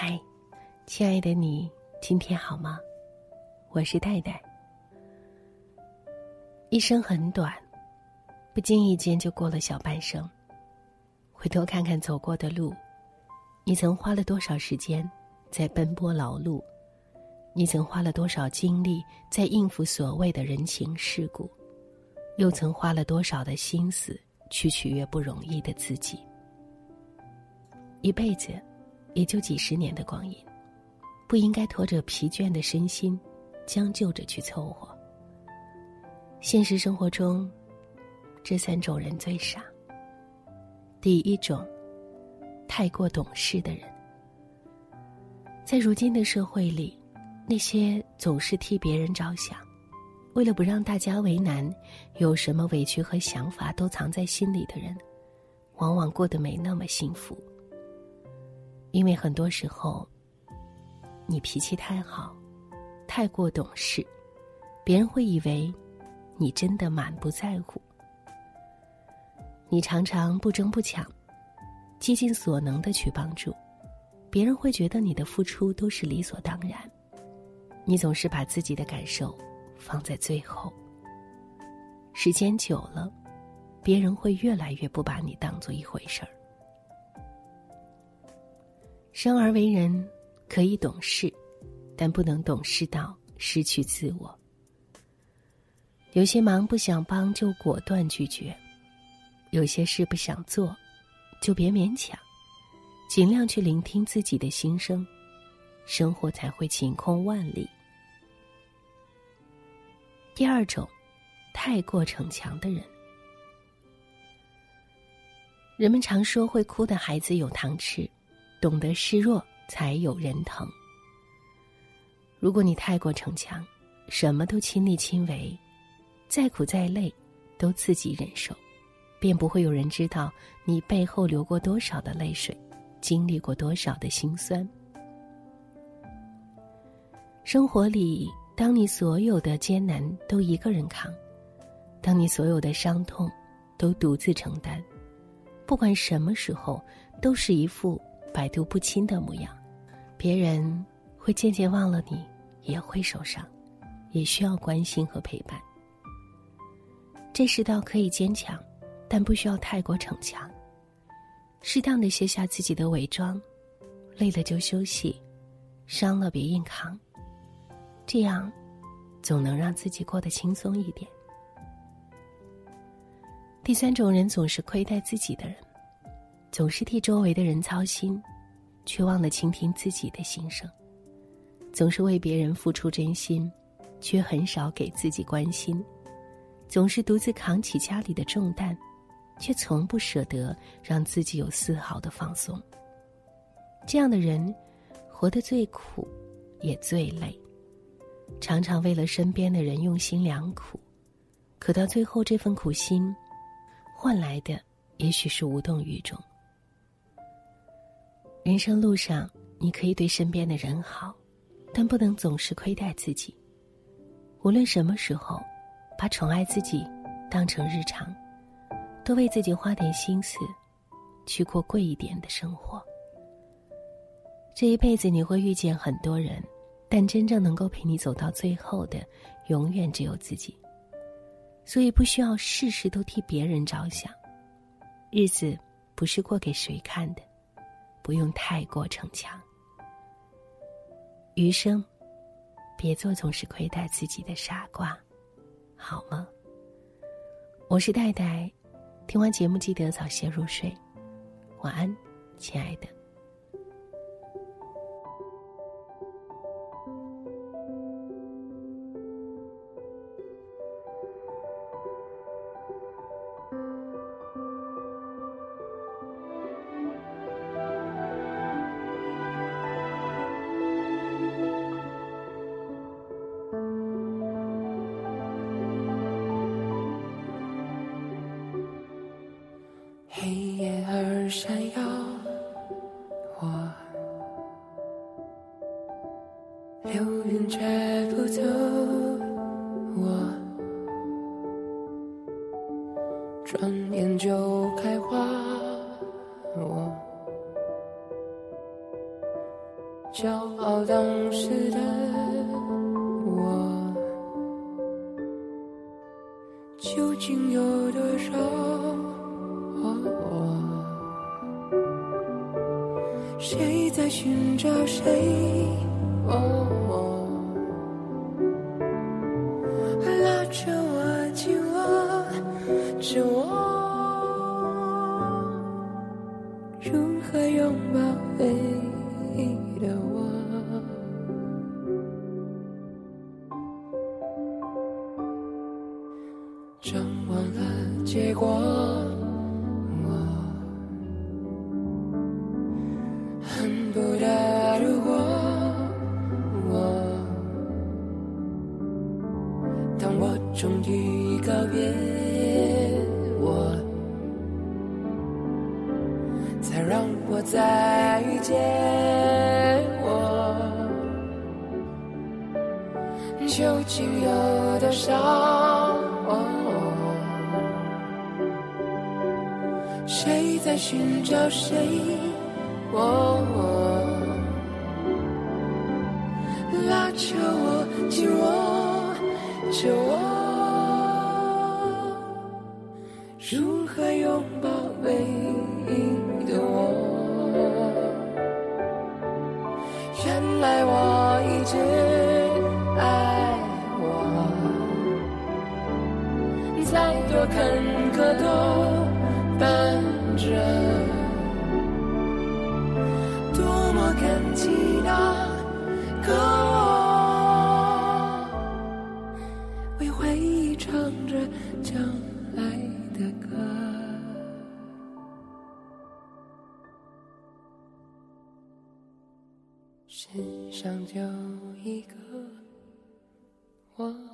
嗨，亲爱的你，今天好吗？我是戴戴。一生很短，不经意间就过了小半生。回头看看走过的路，你曾花了多少时间在奔波劳碌？你曾花了多少精力在应付所谓的人情世故？又曾花了多少的心思去取悦不容易的自己？一辈子。也就几十年的光阴，不应该拖着疲倦的身心，将就着去凑合。现实生活中，这三种人最傻。第一种，太过懂事的人。在如今的社会里，那些总是替别人着想，为了不让大家为难，有什么委屈和想法都藏在心里的人，往往过得没那么幸福。因为很多时候，你脾气太好，太过懂事，别人会以为你真的满不在乎。你常常不争不抢，竭尽所能的去帮助，别人会觉得你的付出都是理所当然。你总是把自己的感受放在最后，时间久了，别人会越来越不把你当做一回事儿。生而为人，可以懂事，但不能懂事到失去自我。有些忙不想帮，就果断拒绝；有些事不想做，就别勉强。尽量去聆听自己的心声，生活才会晴空万里。第二种，太过逞强的人。人们常说，会哭的孩子有糖吃。懂得示弱，才有人疼。如果你太过逞强，什么都亲力亲为，再苦再累，都自己忍受，便不会有人知道你背后流过多少的泪水，经历过多少的辛酸。生活里，当你所有的艰难都一个人扛，当你所有的伤痛都独自承担，不管什么时候，都是一副。百毒不侵的模样，别人会渐渐忘了你，也会受伤，也需要关心和陪伴。这世道可以坚强，但不需要太过逞强。适当的卸下自己的伪装，累了就休息，伤了别硬扛。这样，总能让自己过得轻松一点。第三种人总是亏待自己的人。总是替周围的人操心，却忘了倾听自己的心声；总是为别人付出真心，却很少给自己关心；总是独自扛起家里的重担，却从不舍得让自己有丝毫的放松。这样的人，活得最苦，也最累。常常为了身边的人用心良苦，可到最后，这份苦心，换来的也许是无动于衷。人生路上，你可以对身边的人好，但不能总是亏待自己。无论什么时候，把宠爱自己当成日常，多为自己花点心思，去过贵一点的生活。这一辈子你会遇见很多人，但真正能够陪你走到最后的，永远只有自己。所以不需要事事都替别人着想，日子不是过给谁看的。不用太过逞强，余生，别做总是亏待自己的傻瓜，好吗？我是戴戴，听完节目记得早些入睡，晚安，亲爱的。流云却不走，我转眼就开花，我骄傲当时的我，究竟有多少我？谁在寻找谁？哦拉着我紧握着我，如何拥抱？究竟有多少？谁在寻找谁？拉着我，紧握着我。如何拥抱唯一多坎坷都伴着，多么感激那个我，为回忆唱着将来。的歌，世上就一个。我。